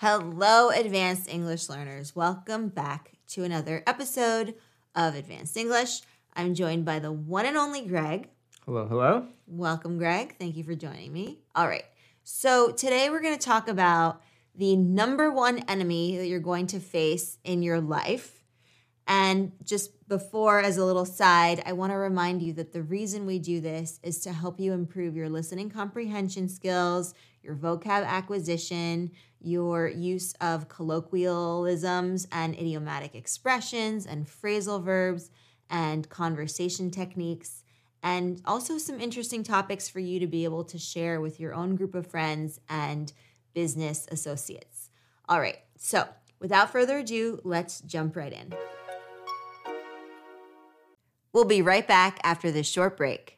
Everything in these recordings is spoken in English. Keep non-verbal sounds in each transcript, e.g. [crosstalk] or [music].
Hello, advanced English learners. Welcome back to another episode of Advanced English. I'm joined by the one and only Greg. Hello, hello. Welcome, Greg. Thank you for joining me. All right. So, today we're going to talk about the number one enemy that you're going to face in your life. And just before, as a little side, I want to remind you that the reason we do this is to help you improve your listening comprehension skills, your vocab acquisition, your use of colloquialisms and idiomatic expressions and phrasal verbs and conversation techniques, and also some interesting topics for you to be able to share with your own group of friends and business associates. All right, so without further ado, let's jump right in. We'll be right back after this short break.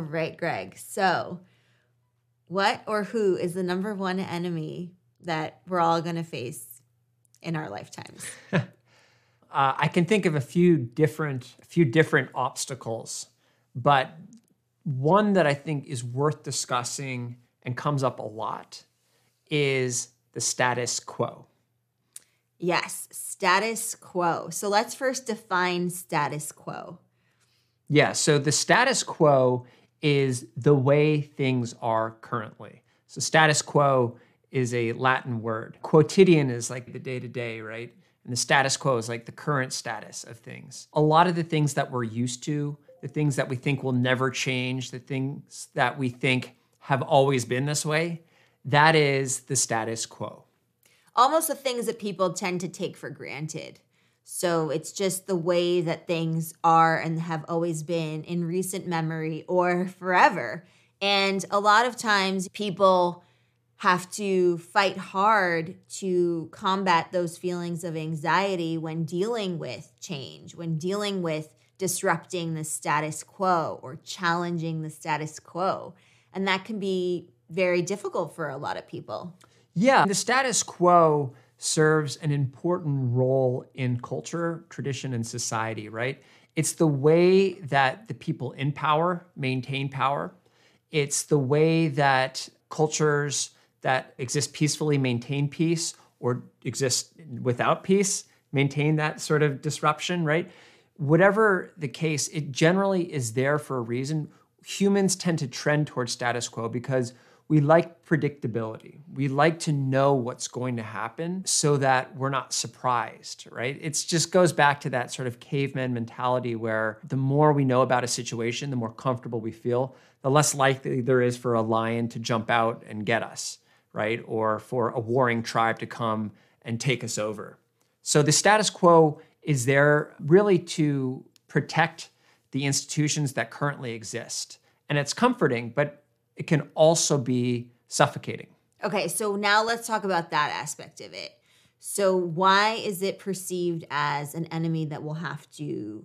All right, Greg. So, what or who is the number one enemy that we're all going to face in our lifetimes? [laughs] uh, I can think of a few different, a few different obstacles, but one that I think is worth discussing and comes up a lot is the status quo. Yes, status quo. So let's first define status quo. Yeah, so the status quo is the way things are currently. So status quo is a Latin word. Quotidian is like the day to day, right? And the status quo is like the current status of things. A lot of the things that we're used to, the things that we think will never change, the things that we think have always been this way, that is the status quo. Almost the things that people tend to take for granted. So it's just the way that things are and have always been in recent memory or forever. And a lot of times people have to fight hard to combat those feelings of anxiety when dealing with change, when dealing with disrupting the status quo or challenging the status quo. And that can be very difficult for a lot of people. Yeah, the status quo serves an important role in culture, tradition, and society, right? It's the way that the people in power maintain power. It's the way that cultures that exist peacefully maintain peace or exist without peace maintain that sort of disruption, right? Whatever the case, it generally is there for a reason. Humans tend to trend towards status quo because we like predictability. We like to know what's going to happen so that we're not surprised, right? It just goes back to that sort of caveman mentality where the more we know about a situation, the more comfortable we feel, the less likely there is for a lion to jump out and get us, right? Or for a warring tribe to come and take us over. So the status quo is there really to protect the institutions that currently exist. And it's comforting, but it can also be suffocating. Okay, so now let's talk about that aspect of it. So, why is it perceived as an enemy that we'll have to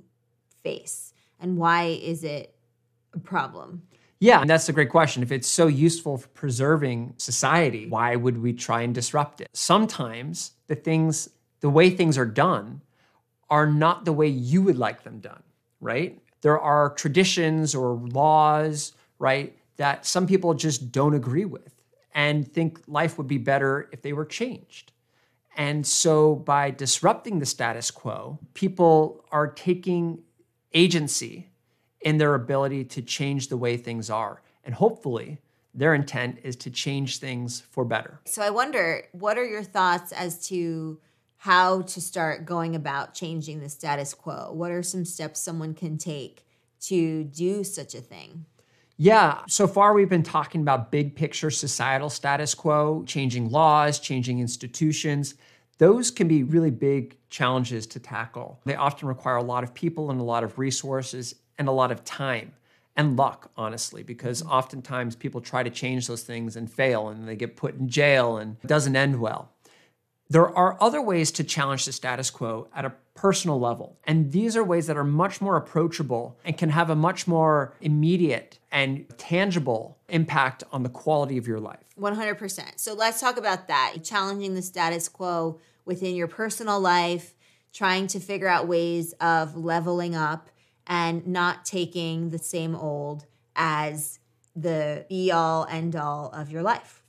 face? And why is it a problem? Yeah, and that's a great question. If it's so useful for preserving society, why would we try and disrupt it? Sometimes the things, the way things are done, are not the way you would like them done, right? There are traditions or laws, right, that some people just don't agree with and think life would be better if they were changed. And so by disrupting the status quo, people are taking agency in their ability to change the way things are. And hopefully, their intent is to change things for better. So I wonder, what are your thoughts as to how to start going about changing the status quo? What are some steps someone can take to do such a thing? Yeah, so far we've been talking about big picture societal status quo, changing laws, changing institutions. Those can be really big challenges to tackle. They often require a lot of people and a lot of resources and a lot of time and luck, honestly, because oftentimes people try to change those things and fail and they get put in jail and it doesn't end well. There are other ways to challenge the status quo at a personal level. And these are ways that are much more approachable and can have a much more immediate and tangible impact on the quality of your life. 100%. So let's talk about that. Challenging the status quo within your personal life, trying to figure out ways of leveling up and not taking the same old as the be all end all of your life.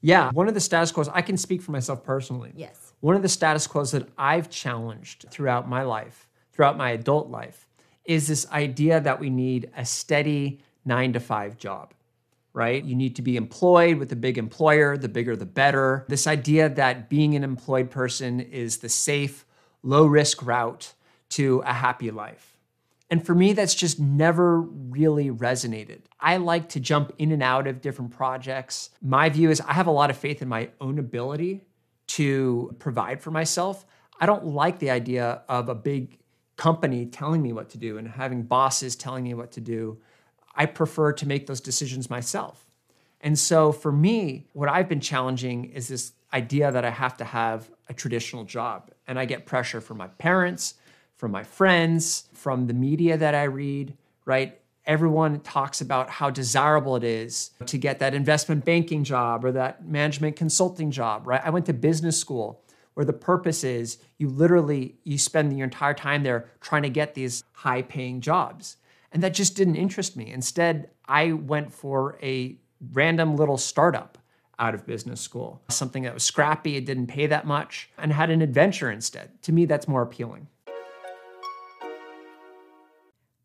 Yeah, one of the status quos, I can speak for myself personally. Yes. One of the status quos that I've challenged throughout my life, throughout my adult life, is this idea that we need a steady nine to five job, right? You need to be employed with a big employer, the bigger the better. This idea that being an employed person is the safe, low risk route to a happy life. And for me, that's just never really resonated. I like to jump in and out of different projects. My view is I have a lot of faith in my own ability to provide for myself. I don't like the idea of a big company telling me what to do and having bosses telling me what to do. I prefer to make those decisions myself. And so for me, what I've been challenging is this idea that I have to have a traditional job. And I get pressure from my parents, from my friends, from the media that I read, right? Everyone talks about how desirable it is to get that investment banking job or that management consulting job, right? I went to business school where the purpose is you literally you spend your entire time there trying to get these high paying jobs. And that just didn't interest me. Instead, I went for a random little startup out of business school, something that was scrappy, it didn't pay that much, and had an adventure instead. To me, that's more appealing.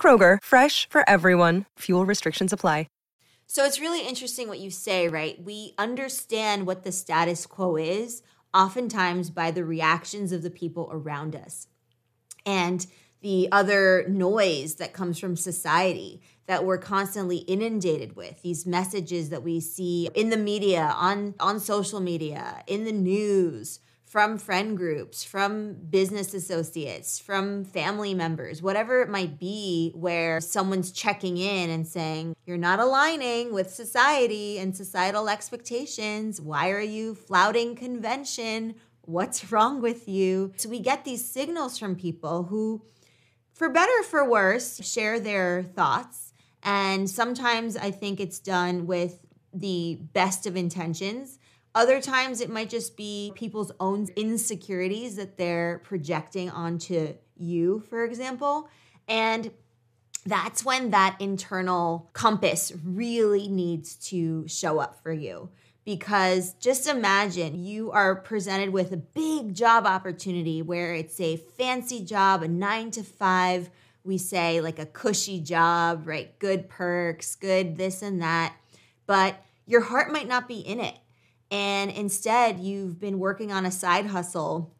Kroger, fresh for everyone. Fuel restrictions apply. So it's really interesting what you say, right? We understand what the status quo is oftentimes by the reactions of the people around us and the other noise that comes from society that we're constantly inundated with these messages that we see in the media on on social media in the news from friend groups, from business associates, from family members, whatever it might be, where someone's checking in and saying, You're not aligning with society and societal expectations. Why are you flouting convention? What's [laughs] wrong with you? So we get these signals from people who, for better or for worse, share their thoughts. And sometimes I think it's done with the best of intentions other times it might just be people's own insecurities that they're projecting onto you, for example. And that's when that internal compass really needs to show up for you. Because just imagine you are presented with a big job opportunity where it's a fancy job, a nine to five, we say like a cushy job, right? Good perks, good this and that. But your heart might not be in it and instead you've been working on a side hustle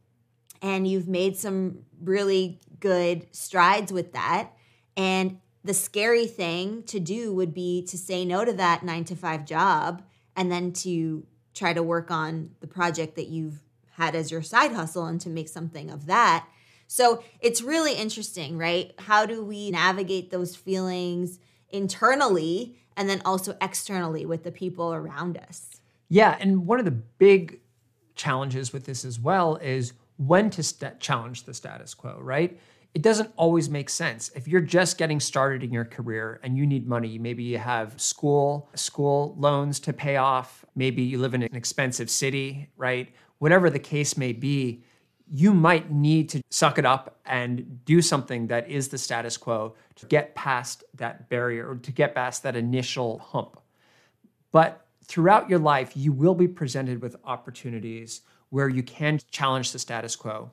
and you've made some really good strides with that. And the scary thing to do would be to say no to that 9 to 5 job and then to try to work on the project that you've had as your side hustle and to make something of that. So it's really interesting right? How do we navigate those feelings internally and then also externally with the people around us yeah, and one of the big challenges with this as well is when to st- challenge the status quo, right? it doesn't always make sense. If you're just getting started in your career and you need money, maybe you have school school loans to pay off, maybe you live in an expensive city, right? Whatever the case may be, you might need to suck it up and do something that is the status quo to get past that barrier or to get past that initial hump. But throughout your life, you will be presented with opportunities where you can challenge the status quo.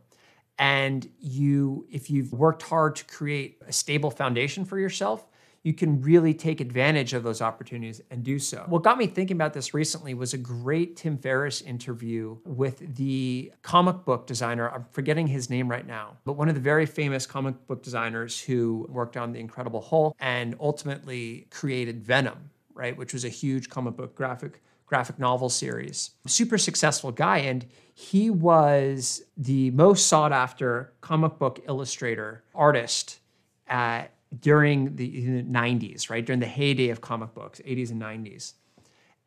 And you, if you've worked hard to create a stable foundation for yourself, you can really take advantage of those opportunities and do so. What got me thinking about this recently was a great Tim Ferriss interview with the comic book designer. I'm forgetting his name right now, but one of the very famous comic book designers who worked on The Incredible Hulk and ultimately created Venom, right, which was a huge comic book graphic graphic novel series. Super successful guy and he was the most sought after comic book illustrator artist at during the 90s, right? During the heyday of comic books, 80s and 90s.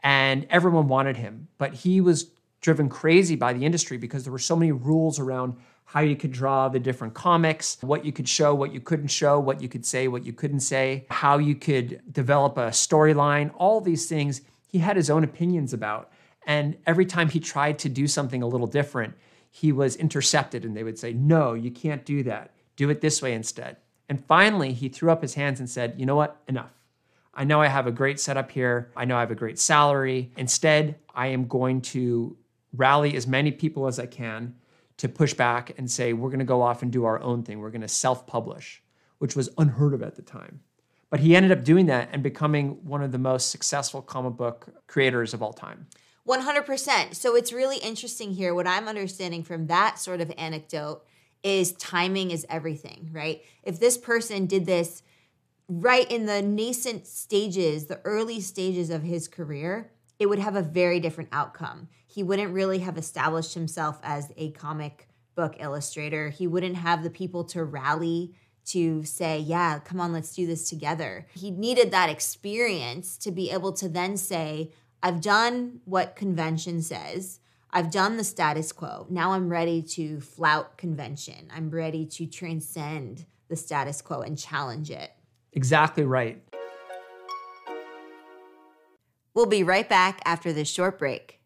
And everyone wanted him, but he was driven crazy by the industry because there were so many rules around how you could draw the different comics, what you could show, what you couldn't show, what you could say, what you couldn't say, how you could develop a storyline, all these things he had his own opinions about. And every time he tried to do something a little different, he was intercepted and they would say, No, you can't do that. Do it this way instead. And finally, he threw up his hands and said, You know what? Enough. I know I have a great setup here. I know I have a great salary. Instead, I am going to rally as many people as I can to push back and say, We're going to go off and do our own thing. We're going to self publish, which was unheard of at the time. But he ended up doing that and becoming one of the most successful comic book creators of all time. 100%. So it's really interesting here. What I'm understanding from that sort of anecdote is timing is everything, right? If this person did this right in the nascent stages, the early stages of his career, it would have a very different outcome. He wouldn't really have established himself as a comic book illustrator. He wouldn't have the people to rally to say, yeah, come on, let's do this together. He needed that experience to be able to then say, I've done what convention says. I've done the status quo. Now I'm ready to flout convention. I'm ready to transcend the status quo and challenge it. Exactly right. We'll be right back after this short break.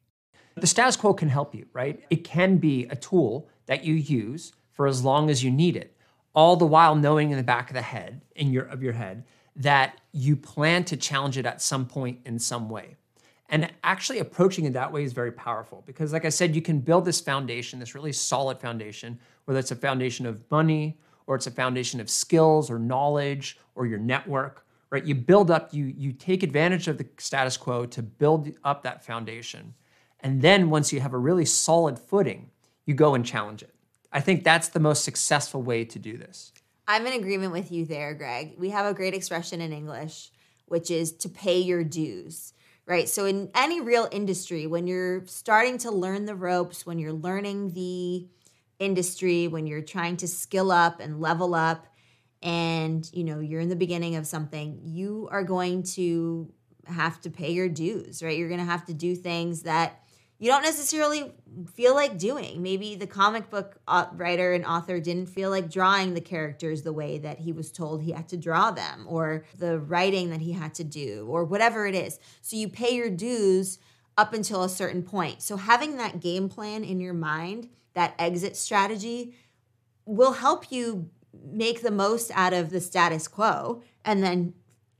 The status quo can help you, right? It can be a tool that you use for as long as you need it, all the while knowing in the back of the head, in your of your head, that you plan to challenge it at some point in some way. And actually approaching it that way is very powerful because, like I said, you can build this foundation, this really solid foundation, whether it's a foundation of money or it's a foundation of skills or knowledge or your network, right? You build up, you, you take advantage of the status quo to build up that foundation. And then once you have a really solid footing, you go and challenge it. I think that's the most successful way to do this. I'm in agreement with you there, Greg. We have a great expression in English, which is to pay your dues right? So, in any real industry, when you're starting to learn the ropes, when you're learning the industry, when you're trying to skill up and level up, and you know you're in the beginning of something, you are going to have to pay your dues, right? You're going to have to do things that you don't necessarily feel like doing. Maybe the comic book uh, writer and author didn't feel like drawing the characters the way that he was told he had to draw them, or the writing that he had to do, or whatever it is. So you pay your dues up until a certain point. So having that game plan in your mind, that exit strategy, will help you make the most out of the status quo and then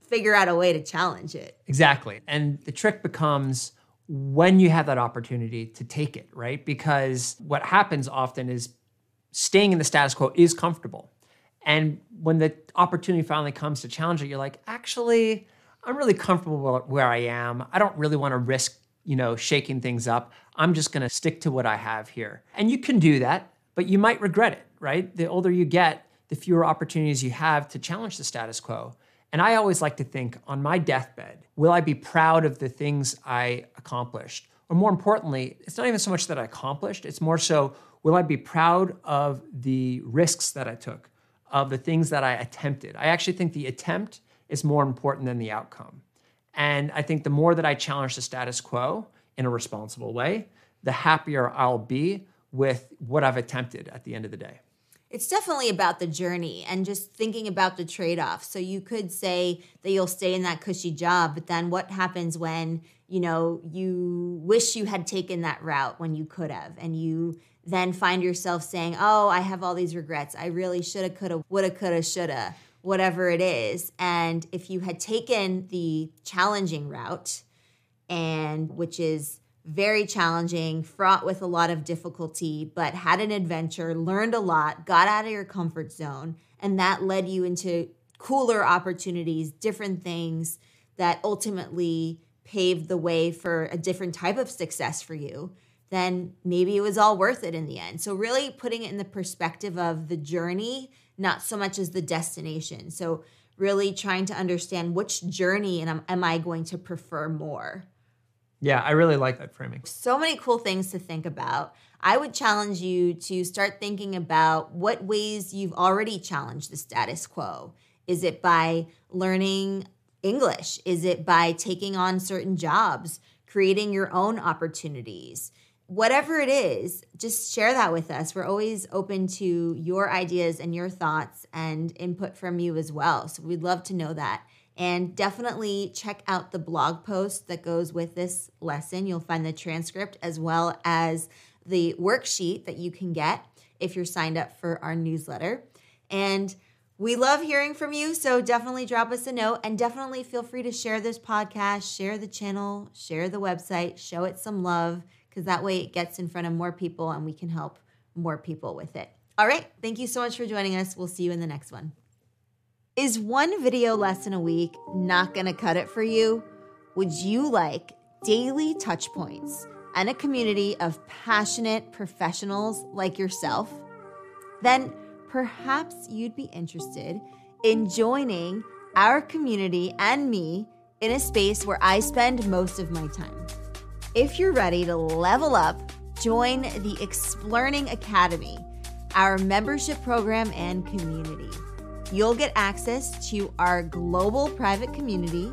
figure out a way to challenge it. Exactly. And the trick becomes when you have that opportunity to take it, right? Because what happens often is staying in the status quo is comfortable. And when the opportunity finally comes to challenge it, you're like, actually, I'm really comfortable where I am. I don't really want to risk, you know, shaking things up. I'm just going to stick to what I have here. And you can do that, but you might regret it, right? The older you get, the fewer opportunities you have to challenge the status quo. And I always like to think on my deathbed, will I be proud of the things I accomplished? Or more importantly, it's not even so much that I accomplished, it's more so, will I be proud of the risks that I took, of the things that I attempted? I actually think the attempt is more important than the outcome. And I think the more that I challenge the status quo in a responsible way, the happier I'll be with what I've attempted at the end of the day. It's definitely about the journey and just thinking about the trade off. So you could say that you'll stay in that cushy job, but then what happens when, you know, you wish you had taken that route when you could have and you then find yourself saying, "Oh, I have all these regrets. I really shoulda, coulda, woulda, coulda, shoulda." Whatever it is. And if you had taken the challenging route and which is very challenging, fraught with a lot of difficulty, but had an adventure, learned a lot, got out of your comfort zone, and that led you into cooler opportunities, different things that ultimately paved the way for a different type of success for you, then maybe it was all worth it in the end. So, really putting it in the perspective of the journey, not so much as the destination. So, really trying to understand which journey am, am I going to prefer more? Yeah, I really like that framing. So many cool things to think about. I would challenge you to start thinking about what ways you've already challenged the status quo. Is it by learning English? Is it by taking on certain jobs, creating your own opportunities? Whatever it is, just share that with us. We're always open to your ideas and your thoughts and input from you as well. So we'd love to know that. And definitely check out the blog post that goes with this lesson. You'll find the transcript as well as the worksheet that you can get if you're signed up for our newsletter. And we love hearing from you, so definitely drop us a note and definitely feel free to share this podcast, share the channel, share the website, show it some love, because that way it gets in front of more people and we can help more people with it. All right, thank you so much for joining us. We'll see you in the next one. Is one video lesson a week not going to cut it for you? Would you like daily touch points and a community of passionate professionals like yourself? Then perhaps you'd be interested in joining our community and me in a space where I spend most of my time. If you're ready to level up, join the Explearning Academy, our membership program and community. You'll get access to our global private community,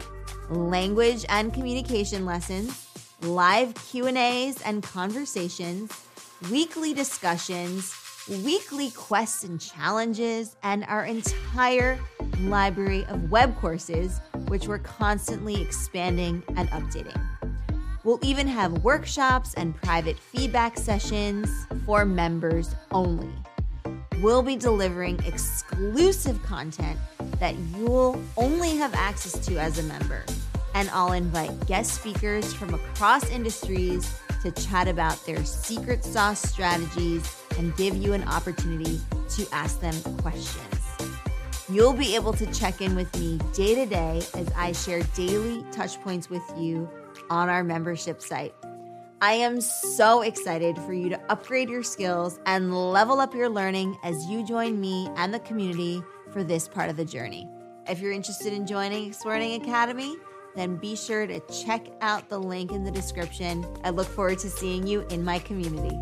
language and communication lessons, live Q&As and conversations, weekly discussions, weekly quests and challenges, and our entire library of web courses, which we're constantly expanding and updating. We'll even have workshops and private feedback sessions for members only we'll be delivering exclusive content that you'll only have access to as a member. And I'll invite guest speakers from across industries to chat about their secret sauce strategies and give you an opportunity to ask them questions. You'll be able to check in with me day to day as I share daily touch points with you on our membership site. I am so excited for you to upgrade your skills and level up your learning as you join me and the community for this part of the journey. If you're interested in joining Explearning Academy, then be sure to check out the link in the description. I look forward to seeing you in my community.